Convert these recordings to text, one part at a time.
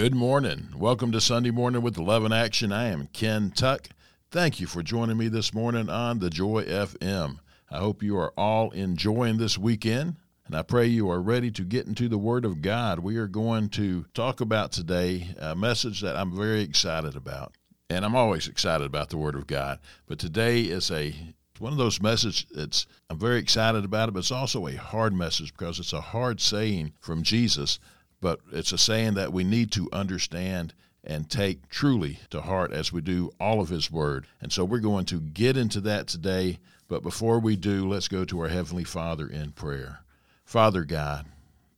Good morning. Welcome to Sunday Morning with Love in Action. I am Ken Tuck. Thank you for joining me this morning on the Joy FM. I hope you are all enjoying this weekend, and I pray you are ready to get into the Word of God. We are going to talk about today a message that I'm very excited about. And I'm always excited about the Word of God. But today is a one of those messages it's I'm very excited about it, but it's also a hard message because it's a hard saying from Jesus but it's a saying that we need to understand and take truly to heart as we do all of His Word. And so we're going to get into that today. But before we do, let's go to our Heavenly Father in prayer. Father God,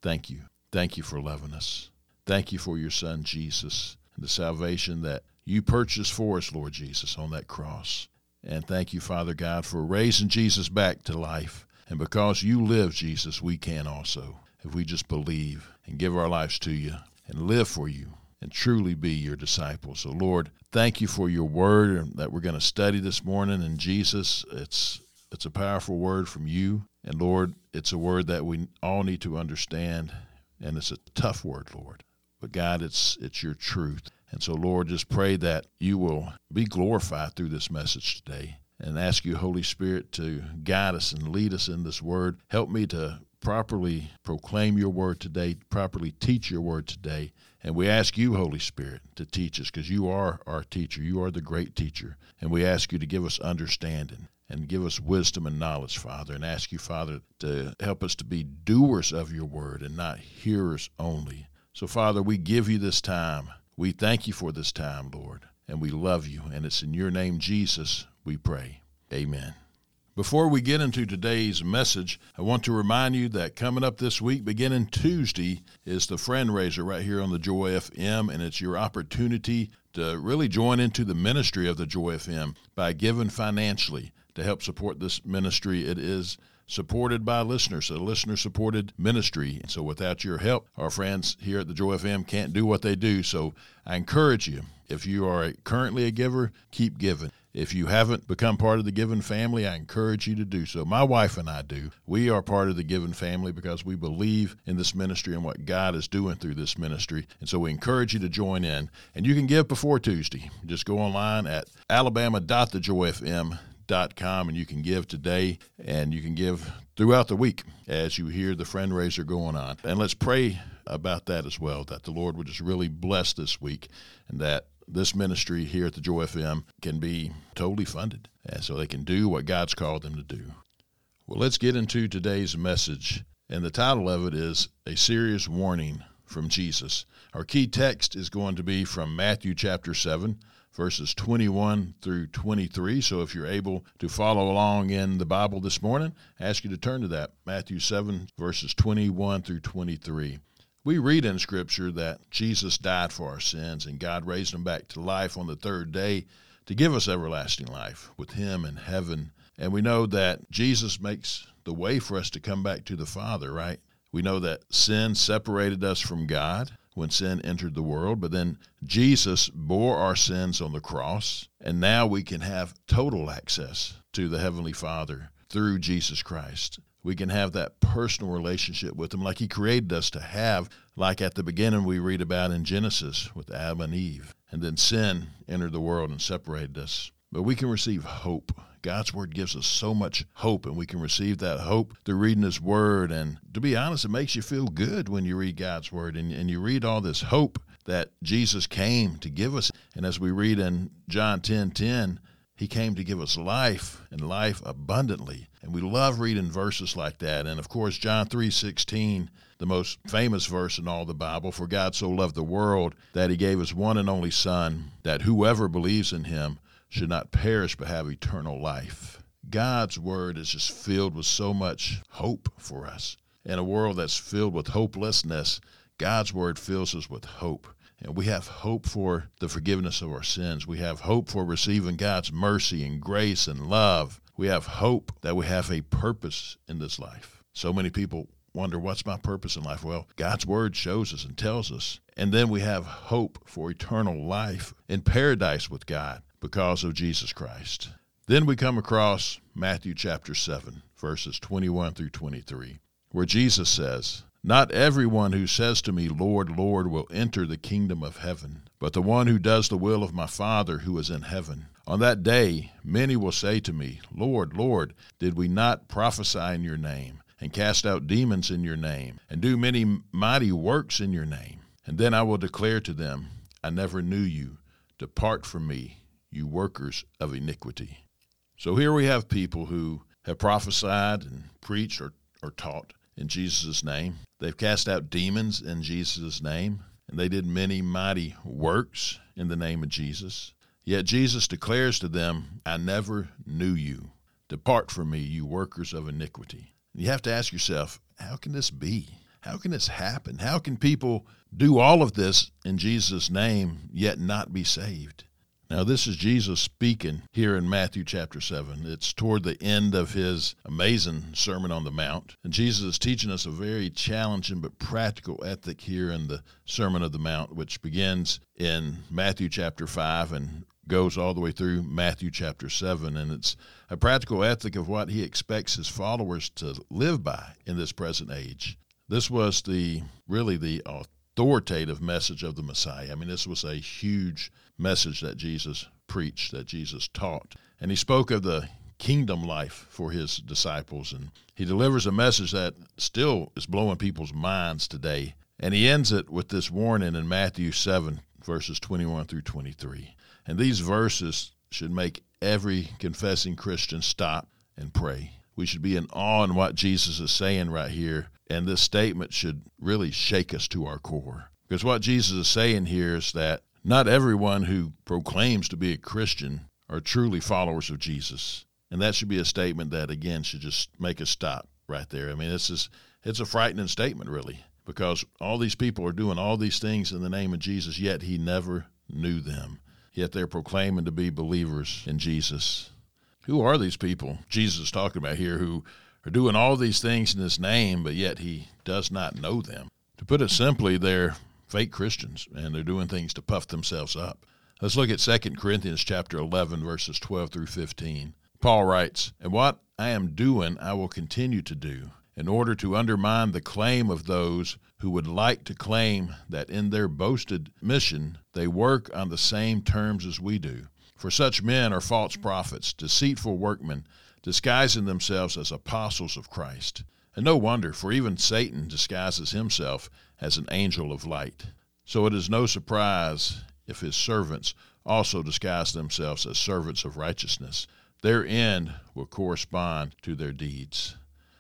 thank you. Thank you for loving us. Thank you for your Son, Jesus, and the salvation that you purchased for us, Lord Jesus, on that cross. And thank you, Father God, for raising Jesus back to life. And because you live, Jesus, we can also if we just believe and give our lives to you and live for you and truly be your disciples. So, Lord, thank you for your word that we're going to study this morning. And Jesus, it's it's a powerful word from you. And Lord, it's a word that we all need to understand. And it's a tough word, Lord. But God, it's it's your truth. And so, Lord, just pray that you will be glorified through this message today. And ask you, Holy Spirit, to guide us and lead us in this word. Help me to properly proclaim your word today, properly teach your word today. And we ask you, Holy Spirit, to teach us because you are our teacher. You are the great teacher. And we ask you to give us understanding and give us wisdom and knowledge, Father. And ask you, Father, to help us to be doers of your word and not hearers only. So, Father, we give you this time. We thank you for this time, Lord. And we love you. And it's in your name, Jesus, we pray. Amen. Before we get into today's message, I want to remind you that coming up this week, beginning Tuesday, is the Friend Raiser right here on the Joy FM, and it's your opportunity to really join into the ministry of the Joy FM by giving financially to help support this ministry. It is supported by listeners, a listener supported ministry. So without your help, our friends here at the Joy FM can't do what they do. So I encourage you, if you are currently a giver, keep giving. If you haven't become part of the Given family, I encourage you to do so. My wife and I do. We are part of the Given family because we believe in this ministry and what God is doing through this ministry. And so we encourage you to join in. And you can give before Tuesday. Just go online at alabama.thejoyfm.com and you can give today and you can give throughout the week as you hear the friend raiser going on. And let's pray about that as well, that the Lord would just really bless this week and that this ministry here at the Joy FM can be totally funded, and so they can do what God's called them to do. Well, let's get into today's message, and the title of it is A Serious Warning from Jesus. Our key text is going to be from Matthew chapter 7, verses 21 through 23. So if you're able to follow along in the Bible this morning, I ask you to turn to that. Matthew 7, verses 21 through 23. We read in Scripture that Jesus died for our sins and God raised him back to life on the third day to give us everlasting life with him in heaven. And we know that Jesus makes the way for us to come back to the Father, right? We know that sin separated us from God when sin entered the world, but then Jesus bore our sins on the cross, and now we can have total access to the Heavenly Father through Jesus Christ. We can have that personal relationship with him like he created us to have like at the beginning we read about in genesis with adam and eve and then sin entered the world and separated us but we can receive hope god's word gives us so much hope and we can receive that hope through reading his word and to be honest it makes you feel good when you read god's word and, and you read all this hope that jesus came to give us and as we read in john 10 10 he came to give us life and life abundantly. And we love reading verses like that. And of course, John 3:16, the most famous verse in all the Bible, for God so loved the world that he gave his one and only son that whoever believes in him should not perish but have eternal life. God's word is just filled with so much hope for us. In a world that's filled with hopelessness, God's word fills us with hope. And we have hope for the forgiveness of our sins. We have hope for receiving God's mercy and grace and love. We have hope that we have a purpose in this life. So many people wonder, what's my purpose in life? Well, God's word shows us and tells us. And then we have hope for eternal life in paradise with God because of Jesus Christ. Then we come across Matthew chapter 7, verses 21 through 23, where Jesus says, Not everyone who says to me, Lord, Lord, will enter the kingdom of heaven, but the one who does the will of my Father who is in heaven. On that day, many will say to me, Lord, Lord, did we not prophesy in your name, and cast out demons in your name, and do many mighty works in your name? And then I will declare to them, I never knew you. Depart from me, you workers of iniquity. So here we have people who have prophesied and preached or, or taught in Jesus' name. They've cast out demons in Jesus' name, and they did many mighty works in the name of Jesus. Yet Jesus declares to them, I never knew you. Depart from me, you workers of iniquity. You have to ask yourself, how can this be? How can this happen? How can people do all of this in Jesus' name yet not be saved? Now, this is Jesus speaking here in Matthew chapter 7. It's toward the end of his amazing Sermon on the Mount. And Jesus is teaching us a very challenging but practical ethic here in the Sermon of the Mount, which begins in Matthew chapter 5 and goes all the way through Matthew chapter 7. And it's a practical ethic of what he expects his followers to live by in this present age. This was the really the authoritative message of the Messiah. I mean, this was a huge message that Jesus preached, that Jesus taught. And he spoke of the kingdom life for his disciples. And he delivers a message that still is blowing people's minds today. And he ends it with this warning in Matthew 7, verses 21 through 23. And these verses should make every confessing Christian stop and pray. We should be in awe in what Jesus is saying right here. And this statement should really shake us to our core. Because what Jesus is saying here is that not everyone who proclaims to be a Christian are truly followers of Jesus. And that should be a statement that, again, should just make us stop right there. I mean, this is, it's a frightening statement, really, because all these people are doing all these things in the name of Jesus, yet he never knew them. Yet they're proclaiming to be believers in Jesus. Who are these people Jesus is talking about here who are doing all these things in his name, but yet he does not know them? To put it simply, they're fake Christians, and they're doing things to puff themselves up. Let's look at 2 Corinthians chapter 11 verses 12 through 15. Paul writes, "And what I am doing I will continue to do, in order to undermine the claim of those who would like to claim that in their boasted mission they work on the same terms as we do. For such men are false prophets, deceitful workmen, disguising themselves as apostles of Christ. And no wonder, for even Satan disguises himself as an angel of light. So it is no surprise if his servants also disguise themselves as servants of righteousness. Their end will correspond to their deeds.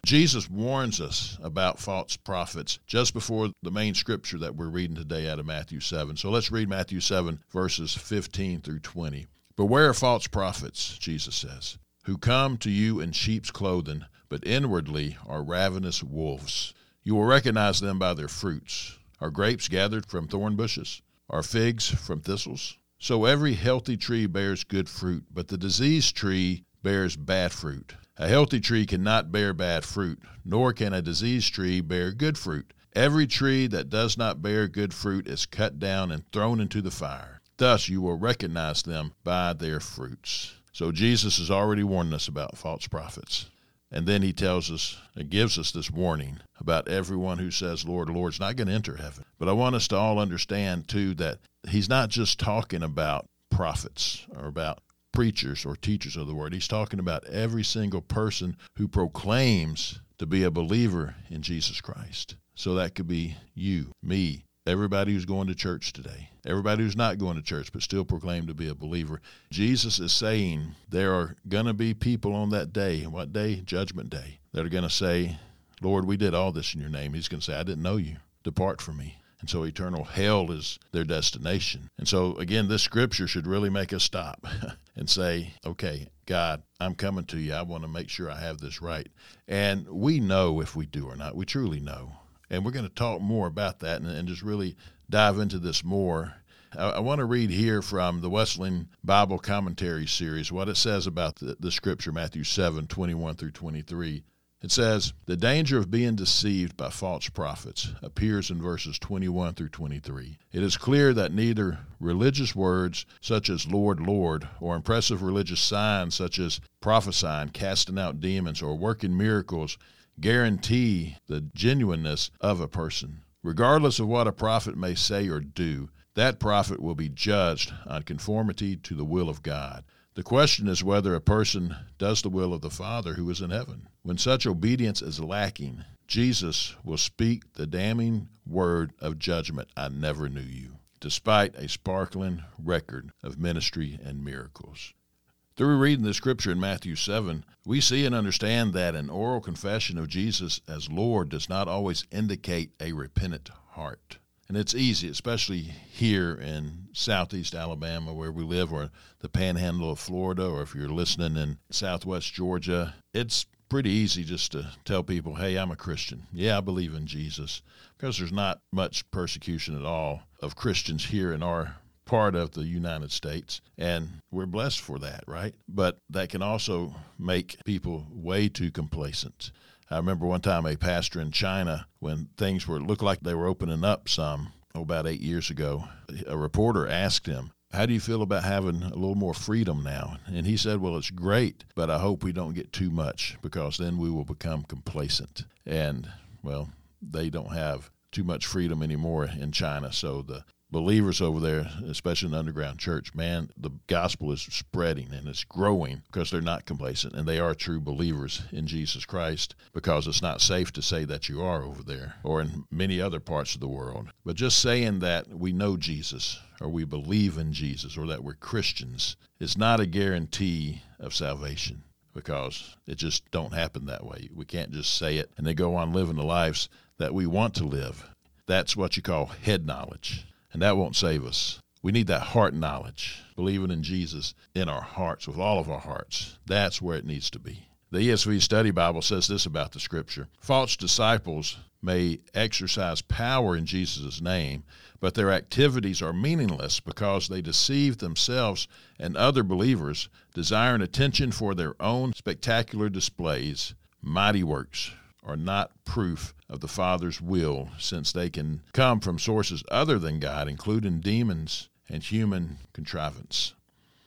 Jesus warns us about false prophets just before the main scripture that we're reading today out of Matthew 7. So let's read Matthew 7, verses 15 through 20. Beware of false prophets, Jesus says, who come to you in sheep's clothing, but inwardly are ravenous wolves. You will recognize them by their fruits. Are grapes gathered from thorn bushes? Are figs from thistles? So every healthy tree bears good fruit, but the diseased tree bears bad fruit. A healthy tree cannot bear bad fruit, nor can a diseased tree bear good fruit. Every tree that does not bear good fruit is cut down and thrown into the fire. Thus you will recognize them by their fruits. So Jesus has already warned us about false prophets. And then he tells us and gives us this warning about everyone who says, Lord, Lord, is not going to enter heaven. But I want us to all understand, too, that he's not just talking about prophets or about preachers or teachers of the word. He's talking about every single person who proclaims to be a believer in Jesus Christ. So that could be you, me, everybody who's going to church today, everybody who's not going to church but still proclaim to be a believer. Jesus is saying there are going to be people on that day, what day? Judgment day, that are going to say, Lord, we did all this in your name. He's going to say, I didn't know you. Depart from me. And so eternal hell is their destination. And so, again, this scripture should really make us stop and say, okay, God, I'm coming to you. I want to make sure I have this right. And we know if we do or not. We truly know. And we're going to talk more about that and, and just really dive into this more. I, I, want to read here from the Wesleyan Bible Commentary Series what it says about the, the scripture, Matthew 7 21 through 23. It says, The danger of being deceived by false prophets appears in verses 21 through 23. It is clear that neither religious words such as Lord, Lord, or impressive religious signs such as prophesying, casting out demons, or working miracles guarantee the genuineness of a person. Regardless of what a prophet may say or do, that prophet will be judged on conformity to the will of God. The question is whether a person does the will of the Father who is in heaven. When such obedience is lacking, Jesus will speak the damning word of judgment I never knew you, despite a sparkling record of ministry and miracles. Through reading the scripture in Matthew 7, we see and understand that an oral confession of Jesus as Lord does not always indicate a repentant heart. And it's easy, especially here in southeast Alabama where we live, or the panhandle of Florida, or if you're listening in southwest Georgia. It's pretty easy just to tell people, hey, I'm a Christian. Yeah, I believe in Jesus. Because there's not much persecution at all of Christians here in our part of the United States, and we're blessed for that, right? But that can also make people way too complacent. I remember one time a pastor in China, when things were looked like they were opening up some, oh, about eight years ago, a reporter asked him, how do you feel about having a little more freedom now? And he said, Well, it's great, but I hope we don't get too much because then we will become complacent. And, well, they don't have too much freedom anymore in China. So the believers over there, especially in the underground church, man, the gospel is spreading and it's growing because they're not complacent and they are true believers in Jesus Christ because it's not safe to say that you are over there or in many other parts of the world. But just saying that we know Jesus or we believe in Jesus or that we're Christians is not a guarantee of salvation because it just don't happen that way. We can't just say it and they go on living the lives that we want to live. That's what you call head knowledge and that won't save us. We need that heart knowledge, believing in Jesus in our hearts, with all of our hearts. That's where it needs to be. The ESV Study Bible says this about the scripture False disciples may exercise power in Jesus' name, but their activities are meaningless because they deceive themselves and other believers, desiring attention for their own spectacular displays, mighty works, are not proof of the Father's will, since they can come from sources other than God, including demons and human contrivance.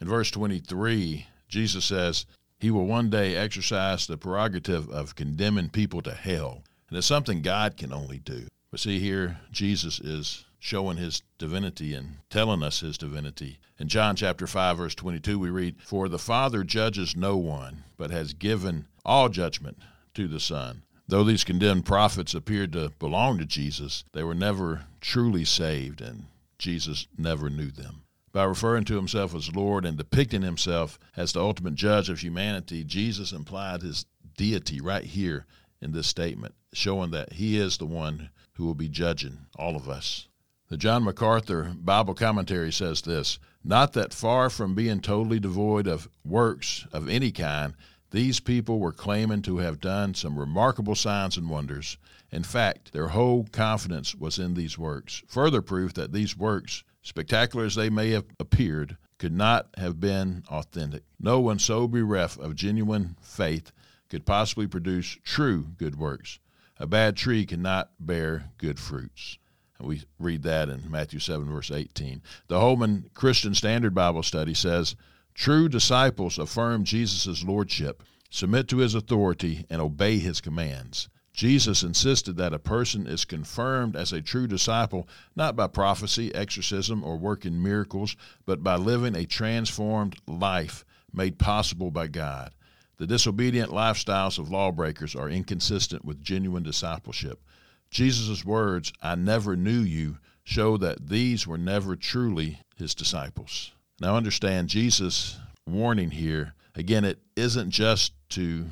In verse 23, Jesus says, He will one day exercise the prerogative of condemning people to hell. And it's something God can only do. But see, here, Jesus is showing his divinity and telling us his divinity. In John chapter 5 verse 22 we read, "For the Father judges no one, but has given all judgment to the Son, Though these condemned prophets appeared to belong to Jesus, they were never truly saved, and Jesus never knew them. By referring to himself as Lord and depicting himself as the ultimate judge of humanity, Jesus implied his deity right here in this statement, showing that he is the one who will be judging all of us. The John MacArthur Bible commentary says this Not that far from being totally devoid of works of any kind, these people were claiming to have done some remarkable signs and wonders. In fact, their whole confidence was in these works. Further proof that these works, spectacular as they may have appeared, could not have been authentic. No one so bereft of genuine faith could possibly produce true good works. A bad tree cannot bear good fruits. We read that in Matthew 7, verse 18. The Holman Christian Standard Bible Study says, True disciples affirm Jesus' lordship, submit to his authority, and obey his commands. Jesus insisted that a person is confirmed as a true disciple not by prophecy, exorcism, or working miracles, but by living a transformed life made possible by God. The disobedient lifestyles of lawbreakers are inconsistent with genuine discipleship. Jesus' words, I never knew you, show that these were never truly his disciples. Now, understand Jesus' warning here, again, it isn't just to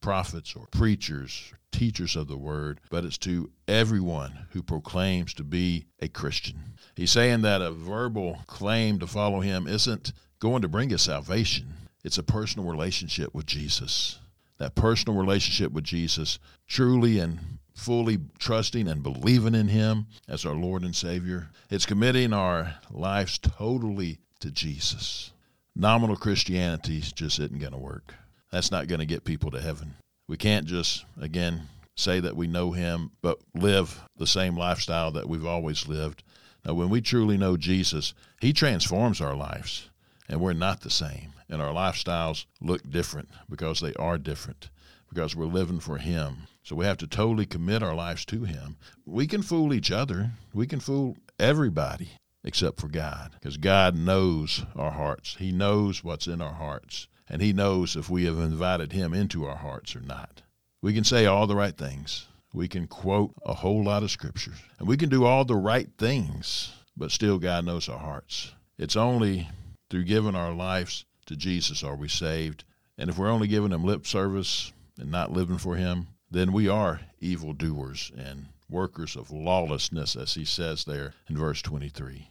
prophets or preachers or teachers of the word, but it's to everyone who proclaims to be a Christian. He's saying that a verbal claim to follow him isn't going to bring us salvation, it's a personal relationship with Jesus. That personal relationship with Jesus, truly and fully trusting and believing in Him as our Lord and Savior. It's committing our lives totally to Jesus. Nominal Christianity just isn't going to work. That's not going to get people to heaven. We can't just, again, say that we know Him, but live the same lifestyle that we've always lived. Now, when we truly know Jesus, He transforms our lives, and we're not the same. And our lifestyles look different because they are different, because we're living for Him. So we have to totally commit our lives to Him. We can fool each other, we can fool everybody except for God, because God knows our hearts. He knows what's in our hearts, and He knows if we have invited Him into our hearts or not. We can say all the right things, we can quote a whole lot of scriptures, and we can do all the right things, but still God knows our hearts. It's only through giving our lives to Jesus are we saved. And if we're only giving him lip service and not living for him, then we are evildoers and workers of lawlessness, as he says there in verse 23.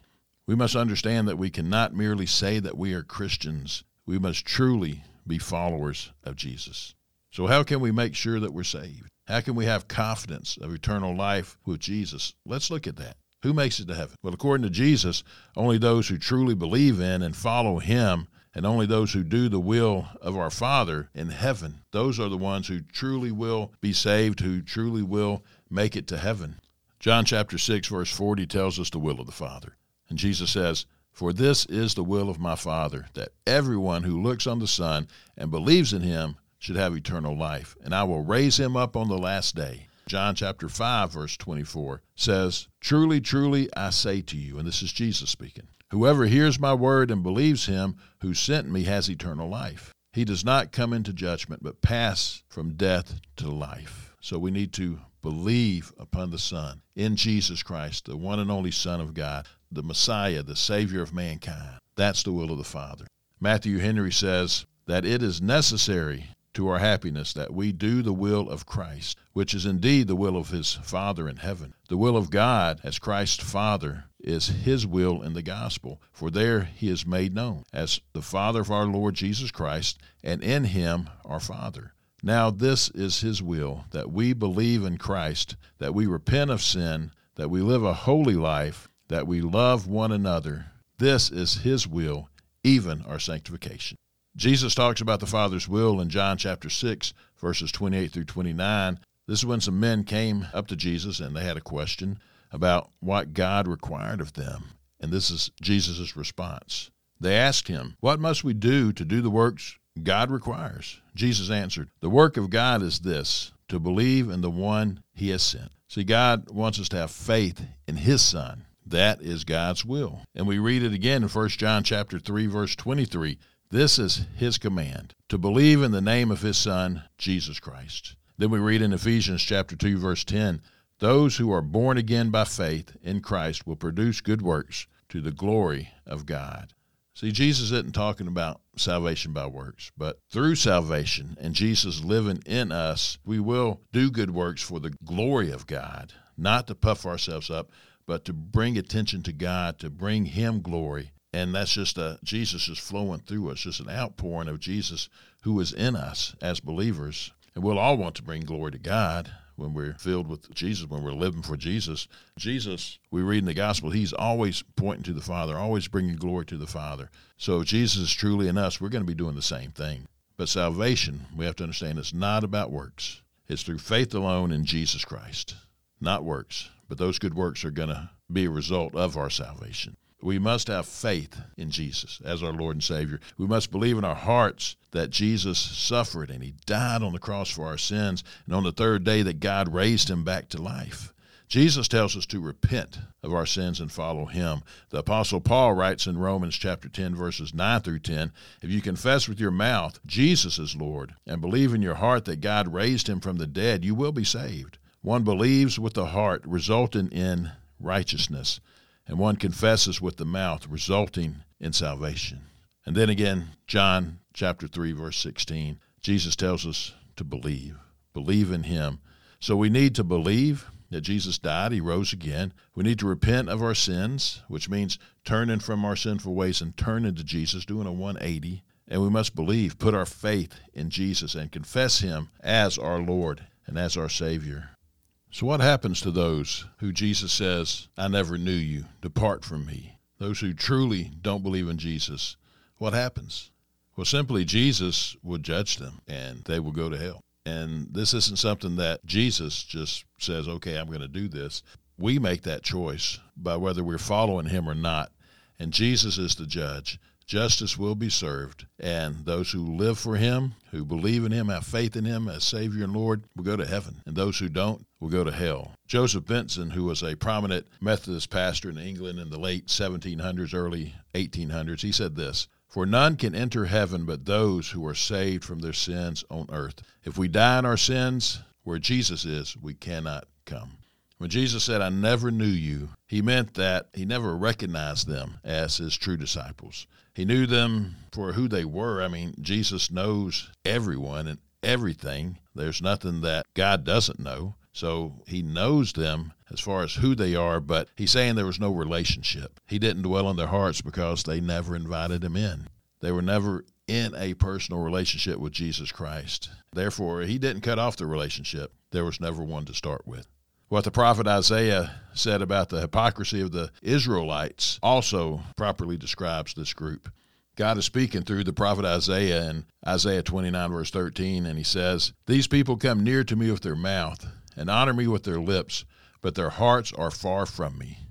We must understand that we cannot merely say that we are Christians, we must truly be followers of Jesus. So, how can we make sure that we're saved? How can we have confidence of eternal life with Jesus? Let's look at that. Who makes it to heaven? Well, according to Jesus, only those who truly believe in and follow him, and only those who do the will of our Father in heaven, those are the ones who truly will be saved, who truly will make it to heaven. John chapter 6, verse 40 tells us the will of the Father. And Jesus says, For this is the will of my Father, that everyone who looks on the Son and believes in him should have eternal life, and I will raise him up on the last day. John chapter 5, verse 24 says, Truly, truly, I say to you, and this is Jesus speaking, whoever hears my word and believes him who sent me has eternal life. He does not come into judgment, but pass from death to life. So we need to believe upon the Son, in Jesus Christ, the one and only Son of God, the Messiah, the Savior of mankind. That's the will of the Father. Matthew Henry says that it is necessary to our happiness that we do the will of Christ, which is indeed the will of his Father in heaven. The will of God, as Christ's Father, is his will in the gospel, for there he is made known as the Father of our Lord Jesus Christ, and in him our Father. Now, this is his will that we believe in Christ, that we repent of sin, that we live a holy life, that we love one another. This is his will, even our sanctification. Jesus talks about the Father's will in John chapter 6, verses 28 through 29. This is when some men came up to Jesus and they had a question about what God required of them. And this is Jesus' response. They asked him, What must we do to do the works God requires? Jesus answered, The work of God is this, to believe in the one he has sent. See, God wants us to have faith in his Son. That is God's will. And we read it again in 1 John chapter 3 verse 23. This is his command to believe in the name of his Son, Jesus Christ. Then we read in Ephesians chapter 2 verse 10, those who are born again by faith in Christ will produce good works to the glory of God. See, Jesus isn't talking about salvation by works, but through salvation and Jesus living in us, we will do good works for the glory of God, not to puff ourselves up, but to bring attention to God, to bring Him glory, and that's just a Jesus is flowing through us, just an outpouring of Jesus who is in us as believers. And we'll all want to bring glory to God when we're filled with Jesus, when we're living for Jesus. Jesus, we read in the gospel, he's always pointing to the Father, always bringing glory to the Father. So Jesus is truly in us, we're going to be doing the same thing. But salvation, we have to understand, it's not about works. It's through faith alone in Jesus Christ, not works. But those good works are going to be a result of our salvation. We must have faith in Jesus as our Lord and Savior. We must believe in our hearts that Jesus suffered and he died on the cross for our sins, and on the third day that God raised him back to life. Jesus tells us to repent of our sins and follow him. The apostle Paul writes in Romans chapter 10 verses 9 through 10, if you confess with your mouth Jesus is Lord and believe in your heart that God raised him from the dead, you will be saved. One believes with the heart resulting in righteousness and one confesses with the mouth, resulting in salvation. And then again, John chapter 3, verse 16, Jesus tells us to believe, believe in him. So we need to believe that Jesus died, he rose again. We need to repent of our sins, which means turning from our sinful ways and turning to Jesus, doing a 180. And we must believe, put our faith in Jesus, and confess him as our Lord and as our Savior. So, what happens to those who Jesus says, I never knew you, depart from me? Those who truly don't believe in Jesus, what happens? Well, simply Jesus would judge them and they will go to hell. And this isn't something that Jesus just says, okay, I'm going to do this. We make that choice by whether we're following him or not. And Jesus is the judge. Justice will be served, and those who live for him, who believe in him, have faith in him as Savior and Lord, will go to heaven, and those who don't will go to hell. Joseph Benson, who was a prominent Methodist pastor in England in the late 1700s, early 1800s, he said this. For none can enter heaven but those who are saved from their sins on earth. If we die in our sins, where Jesus is, we cannot come. When Jesus said, I never knew you, he meant that he never recognized them as his true disciples. He knew them for who they were. I mean, Jesus knows everyone and everything. There's nothing that God doesn't know. So he knows them as far as who they are, but he's saying there was no relationship. He didn't dwell in their hearts because they never invited him in. They were never in a personal relationship with Jesus Christ. Therefore, he didn't cut off the relationship. There was never one to start with. What the prophet Isaiah said about the hypocrisy of the Israelites also properly describes this group. God is speaking through the prophet Isaiah in Isaiah 29, verse 13, and he says, These people come near to me with their mouth and honor me with their lips, but their hearts are far from me.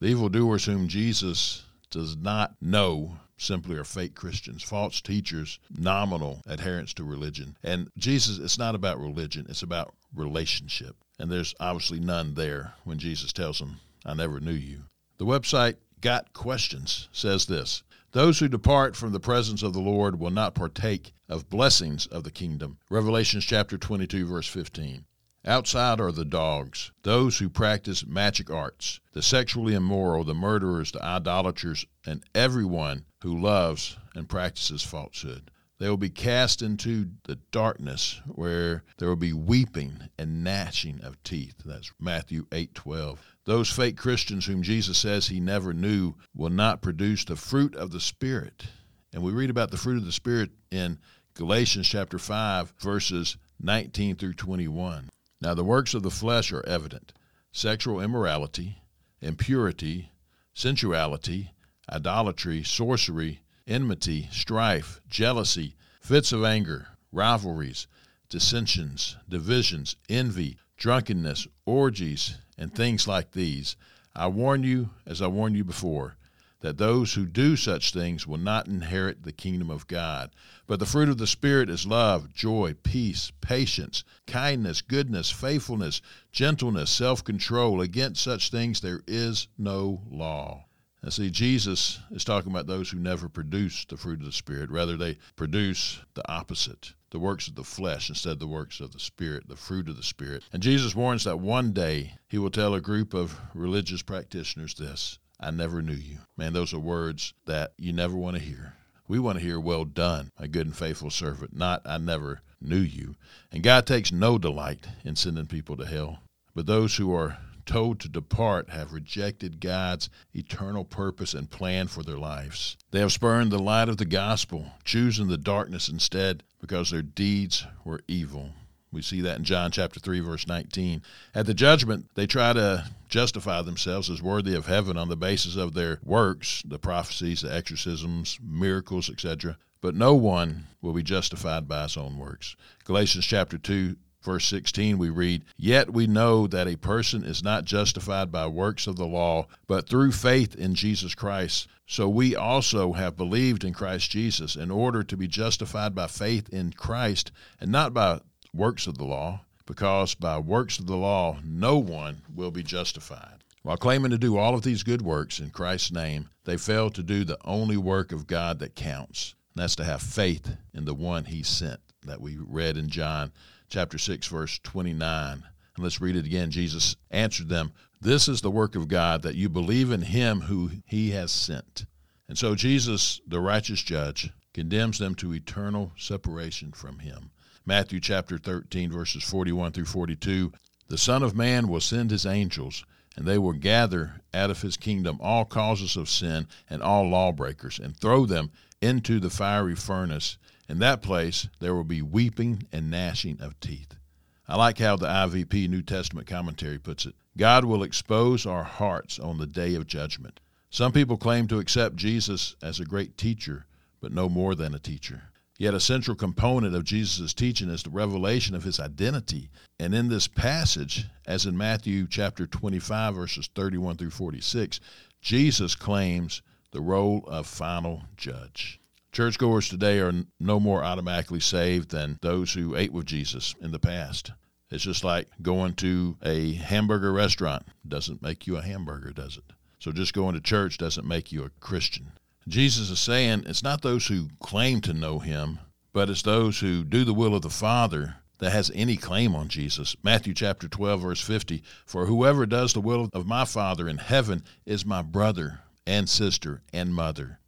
The evildoers whom Jesus does not know simply are fake Christians, false teachers, nominal adherents to religion. And Jesus, it's not about religion, it's about relationship. And there's obviously none there when Jesus tells them, I never knew you. The website Got Questions says this Those who depart from the presence of the Lord will not partake of blessings of the kingdom. Revelations chapter 22, verse 15. Outside are the dogs, those who practice magic arts, the sexually immoral, the murderers, the idolaters, and everyone who loves and practices falsehood. They will be cast into the darkness where there will be weeping and gnashing of teeth. That's Matthew 8:12. Those fake Christians whom Jesus says he never knew will not produce the fruit of the spirit. And we read about the fruit of the spirit in Galatians chapter 5 verses 19 through 21. Now the works of the flesh are evident: sexual immorality, impurity, sensuality, idolatry, sorcery, enmity, strife, jealousy, fits of anger, rivalries, dissensions, divisions, envy, drunkenness, orgies, and things like these. I warn you, as I warned you before, that those who do such things will not inherit the kingdom of God. But the fruit of the Spirit is love, joy, peace, patience, kindness, goodness, faithfulness, gentleness, self control. Against such things there is no law. And see, Jesus is talking about those who never produce the fruit of the Spirit. Rather, they produce the opposite, the works of the flesh instead of the works of the Spirit, the fruit of the Spirit. And Jesus warns that one day he will tell a group of religious practitioners this I never knew you. Man, those are words that you never want to hear. We want to hear, well done, my good and faithful servant, not I never knew you. And God takes no delight in sending people to hell. But those who are told to depart have rejected God's eternal purpose and plan for their lives. They have spurned the light of the gospel, choosing the darkness instead because their deeds were evil. We see that in John chapter 3 verse 19. At the judgment, they try to justify themselves as worthy of heaven on the basis of their works, the prophecies, the exorcisms, miracles, etc. But no one will be justified by his own works. Galatians chapter 2 Verse 16, we read, Yet we know that a person is not justified by works of the law, but through faith in Jesus Christ. So we also have believed in Christ Jesus in order to be justified by faith in Christ and not by works of the law, because by works of the law no one will be justified. While claiming to do all of these good works in Christ's name, they fail to do the only work of God that counts. And that's to have faith in the one he sent that we read in John chapter 6, verse 29. And let's read it again. Jesus answered them, This is the work of God, that you believe in him who he has sent. And so Jesus, the righteous judge, condemns them to eternal separation from him. Matthew chapter 13, verses 41 through 42. The Son of Man will send his angels, and they will gather out of his kingdom all causes of sin and all lawbreakers, and throw them into the fiery furnace. In that place, there will be weeping and gnashing of teeth. I like how the IVP New Testament commentary puts it God will expose our hearts on the day of judgment. Some people claim to accept Jesus as a great teacher, but no more than a teacher. Yet a central component of Jesus' teaching is the revelation of his identity. And in this passage, as in Matthew chapter 25, verses 31 through 46, Jesus claims the role of final judge. Churchgoers today are no more automatically saved than those who ate with Jesus in the past. It's just like going to a hamburger restaurant. Doesn't make you a hamburger, does it? So just going to church doesn't make you a Christian. Jesus is saying it's not those who claim to know him, but it's those who do the will of the Father that has any claim on Jesus. Matthew chapter 12 verse 50, for whoever does the will of my Father in heaven is my brother and sister and mother.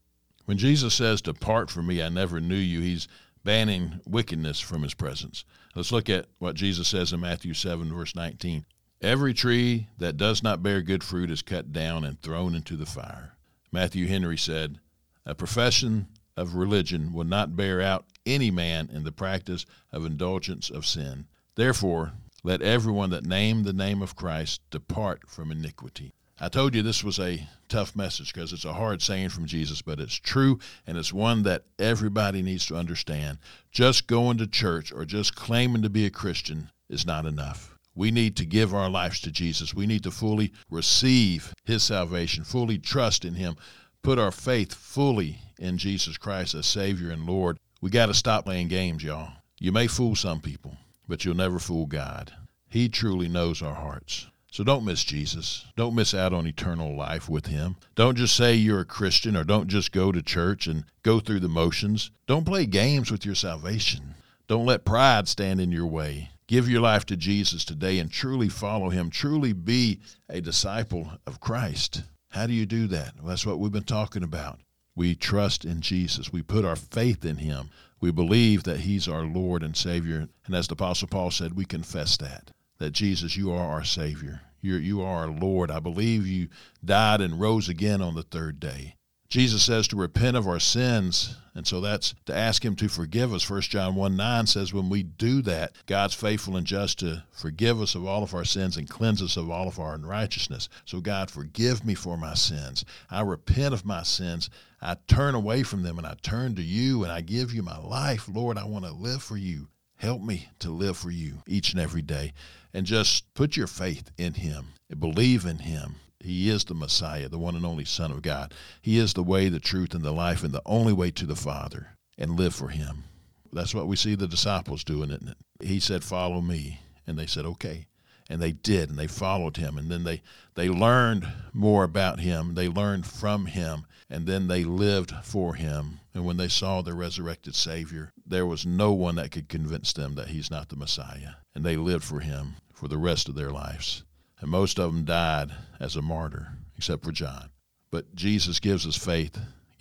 When Jesus says, Depart from me, I never knew you, he's banning wickedness from his presence. Let's look at what Jesus says in Matthew 7, verse 19. Every tree that does not bear good fruit is cut down and thrown into the fire. Matthew Henry said, A profession of religion will not bear out any man in the practice of indulgence of sin. Therefore, let everyone that name the name of Christ depart from iniquity. I told you this was a tough message because it's a hard saying from Jesus, but it's true and it's one that everybody needs to understand. Just going to church or just claiming to be a Christian is not enough. We need to give our lives to Jesus. We need to fully receive his salvation, fully trust in him, put our faith fully in Jesus Christ as Savior and Lord. We got to stop playing games, y'all. You may fool some people, but you'll never fool God. He truly knows our hearts. So don't miss Jesus. Don't miss out on eternal life with Him. Don't just say you're a Christian or don't just go to church and go through the motions. Don't play games with your salvation. Don't let pride stand in your way. Give your life to Jesus today and truly follow Him. Truly be a disciple of Christ. How do you do that? Well, that's what we've been talking about. We trust in Jesus. We put our faith in Him. We believe that He's our Lord and Savior. And as the Apostle Paul said, we confess that that Jesus, you are our Savior. You're, you are our Lord. I believe you died and rose again on the third day. Jesus says to repent of our sins, and so that's to ask Him to forgive us. 1 John 1 9 says, when we do that, God's faithful and just to forgive us of all of our sins and cleanse us of all of our unrighteousness. So, God, forgive me for my sins. I repent of my sins. I turn away from them and I turn to you and I give you my life. Lord, I want to live for you. Help me to live for you each and every day. And just put your faith in Him, and believe in Him. He is the Messiah, the one and only Son of God. He is the way, the truth, and the life, and the only way to the Father, and live for Him. That's what we see the disciples doing, isn't it? He said, Follow me. And they said, Okay. And they did, and they followed him. And then they, they learned more about him. They learned from him and then they lived for him. And when they saw the resurrected Savior, there was no one that could convince them that he's not the Messiah. And they lived for him for the rest of their lives. And most of them died as a martyr, except for John. But Jesus gives us faith.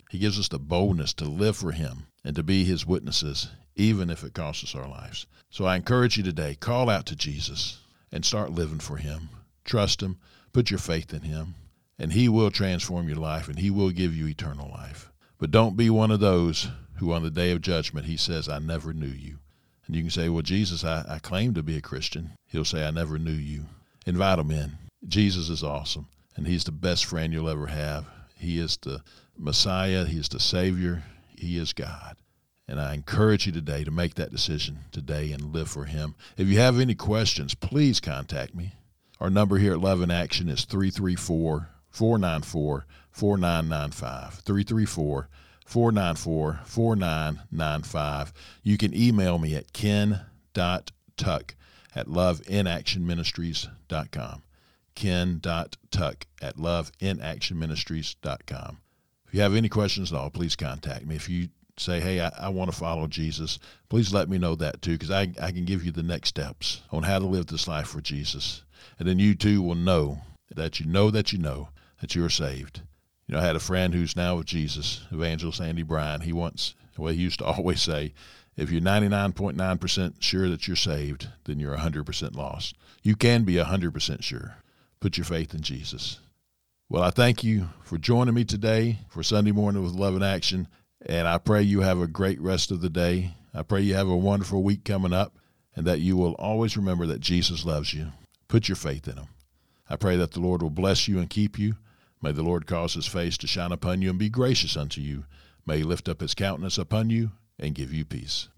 He gives us the boldness to live for him and to be his witnesses, even if it costs us our lives. So I encourage you today call out to Jesus and start living for him. Trust him, put your faith in him, and He will transform your life and He will give you eternal life. But don't be one of those who, on the day of judgment, He says, I never knew you. And you can say, Well, Jesus, I, I claim to be a Christian. He'll say, I never knew you. Invite him in. Jesus is awesome, and He's the best friend you'll ever have. He is the Messiah, He is the Savior, He is God. And I encourage you today to make that decision today and live for Him. If you have any questions, please contact me. Our number here at Love in Action is 334 494 4995. 334 494 4995. You can email me at ken.tuck at loveinactionministries.com. Ken.tuck at loveinactionministries.com. If you have any questions at all, please contact me. If you say, hey, I, I want to follow Jesus, please let me know that too, because I, I can give you the next steps on how to live this life for Jesus. And then you too will know that you know that you know that you're saved. You know, I had a friend who's now with Jesus, Evangelist Andy Bryan. He once, well, he used to always say, if you're 99.9% sure that you're saved, then you're 100% lost. You can be 100% sure. Put your faith in Jesus. Well, I thank you for joining me today for Sunday morning with Love in Action, and I pray you have a great rest of the day. I pray you have a wonderful week coming up, and that you will always remember that Jesus loves you. Put your faith in him. I pray that the Lord will bless you and keep you. May the Lord cause his face to shine upon you and be gracious unto you. May he lift up his countenance upon you and give you peace.